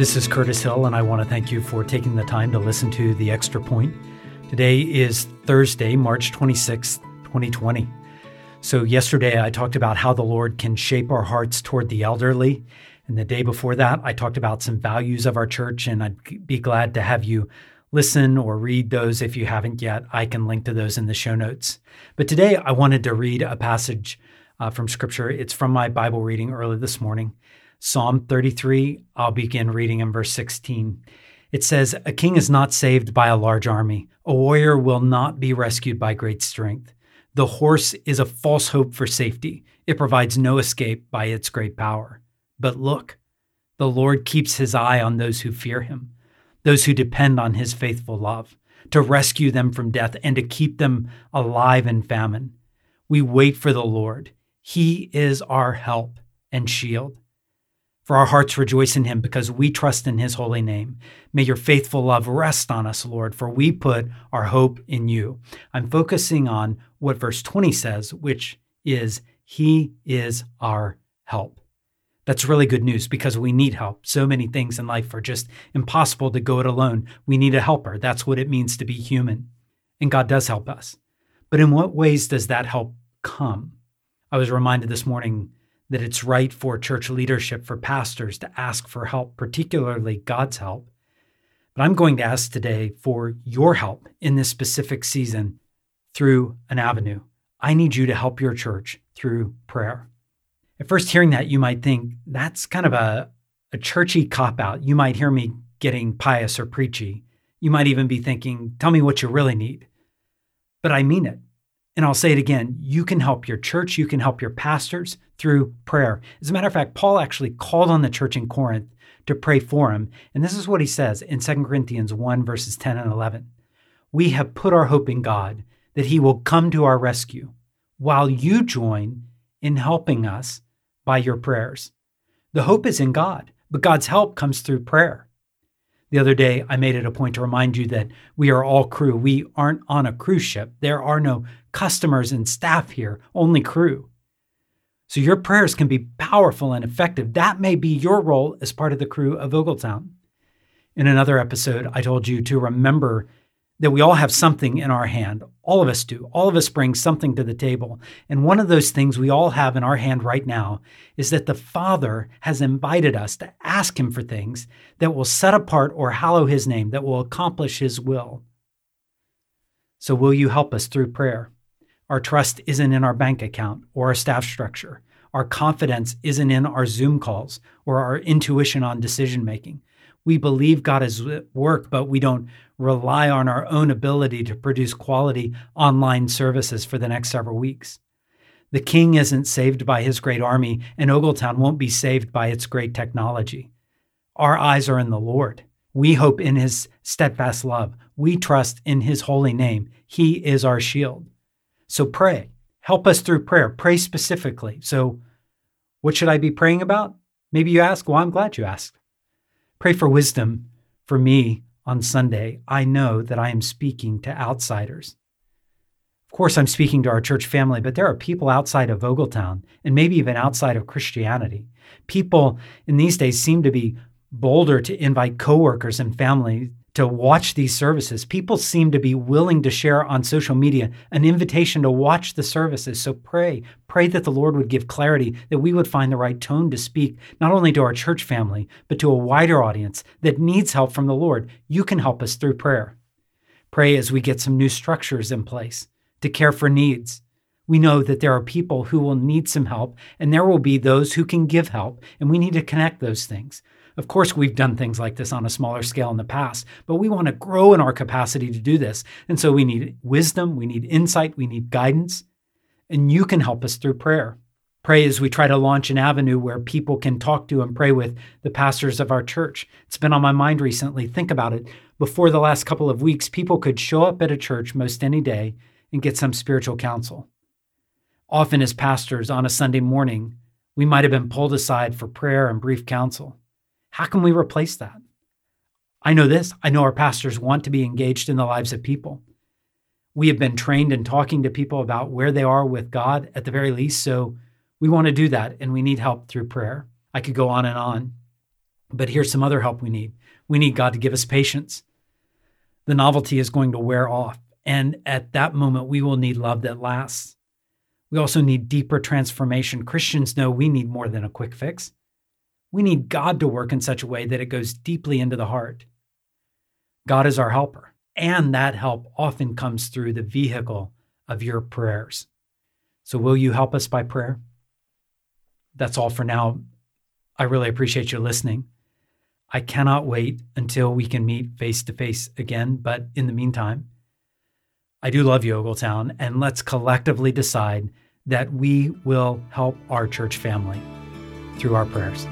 This is Curtis Hill, and I want to thank you for taking the time to listen to The Extra Point. Today is Thursday, March 26th, 2020. So, yesterday I talked about how the Lord can shape our hearts toward the elderly. And the day before that, I talked about some values of our church, and I'd be glad to have you listen or read those if you haven't yet. I can link to those in the show notes. But today I wanted to read a passage uh, from Scripture. It's from my Bible reading early this morning. Psalm 33, I'll begin reading in verse 16. It says, A king is not saved by a large army, a warrior will not be rescued by great strength. The horse is a false hope for safety, it provides no escape by its great power. But look, the Lord keeps his eye on those who fear him, those who depend on his faithful love, to rescue them from death and to keep them alive in famine. We wait for the Lord. He is our help and shield. For our hearts rejoice in him because we trust in his holy name. May your faithful love rest on us, Lord, for we put our hope in you. I'm focusing on what verse 20 says, which is, He is our help. That's really good news because we need help. So many things in life are just impossible to go it alone. We need a helper. That's what it means to be human. And God does help us. But in what ways does that help come? I was reminded this morning that it's right for church leadership, for pastors to ask for help, particularly God's help. But I'm going to ask today for your help in this specific season through an avenue. I need you to help your church through prayer. At first hearing that, you might think that's kind of a, a churchy cop out. You might hear me getting pious or preachy. You might even be thinking, tell me what you really need. But I mean it. And I'll say it again you can help your church, you can help your pastors through prayer. As a matter of fact, Paul actually called on the church in Corinth to pray for him. And this is what he says in 2 Corinthians 1, verses 10 and 11. We have put our hope in God that he will come to our rescue while you join in helping us by your prayers. The hope is in God, but God's help comes through prayer. The other day, I made it a point to remind you that we are all crew. We aren't on a cruise ship. There are no customers and staff here, only crew. So your prayers can be powerful and effective. That may be your role as part of the crew of Ogletown. In another episode, I told you to remember that we all have something in our hand. All of us do. All of us bring something to the table. And one of those things we all have in our hand right now is that the Father has invited us to ask Him for things that will set apart or hallow His name, that will accomplish His will. So, will you help us through prayer? Our trust isn't in our bank account or our staff structure. Our confidence isn't in our Zoom calls or our intuition on decision making. We believe God is at work, but we don't rely on our own ability to produce quality online services for the next several weeks. The king isn't saved by his great army, and Ogletown won't be saved by its great technology. Our eyes are in the Lord. We hope in his steadfast love. We trust in his holy name. He is our shield. So pray. Help us through prayer. Pray specifically. So, what should I be praying about? Maybe you ask. Well, I'm glad you asked. Pray for wisdom for me on Sunday, I know that I am speaking to outsiders. Of course, I'm speaking to our church family, but there are people outside of Ogletown and maybe even outside of Christianity. People in these days seem to be bolder to invite coworkers and family to watch these services. People seem to be willing to share on social media an invitation to watch the services. So pray, pray that the Lord would give clarity, that we would find the right tone to speak, not only to our church family, but to a wider audience that needs help from the Lord. You can help us through prayer. Pray as we get some new structures in place to care for needs. We know that there are people who will need some help, and there will be those who can give help, and we need to connect those things. Of course, we've done things like this on a smaller scale in the past, but we want to grow in our capacity to do this. And so we need wisdom, we need insight, we need guidance, and you can help us through prayer. Pray as we try to launch an avenue where people can talk to and pray with the pastors of our church. It's been on my mind recently. Think about it. Before the last couple of weeks, people could show up at a church most any day and get some spiritual counsel. Often, as pastors on a Sunday morning, we might have been pulled aside for prayer and brief counsel. How can we replace that? I know this. I know our pastors want to be engaged in the lives of people. We have been trained in talking to people about where they are with God at the very least. So we want to do that and we need help through prayer. I could go on and on. But here's some other help we need we need God to give us patience. The novelty is going to wear off. And at that moment, we will need love that lasts. We also need deeper transformation. Christians know we need more than a quick fix. We need God to work in such a way that it goes deeply into the heart. God is our helper, and that help often comes through the vehicle of your prayers. So, will you help us by prayer? That's all for now. I really appreciate you listening. I cannot wait until we can meet face to face again. But in the meantime, I do love you, Ogletown, and let's collectively decide that we will help our church family through our prayers.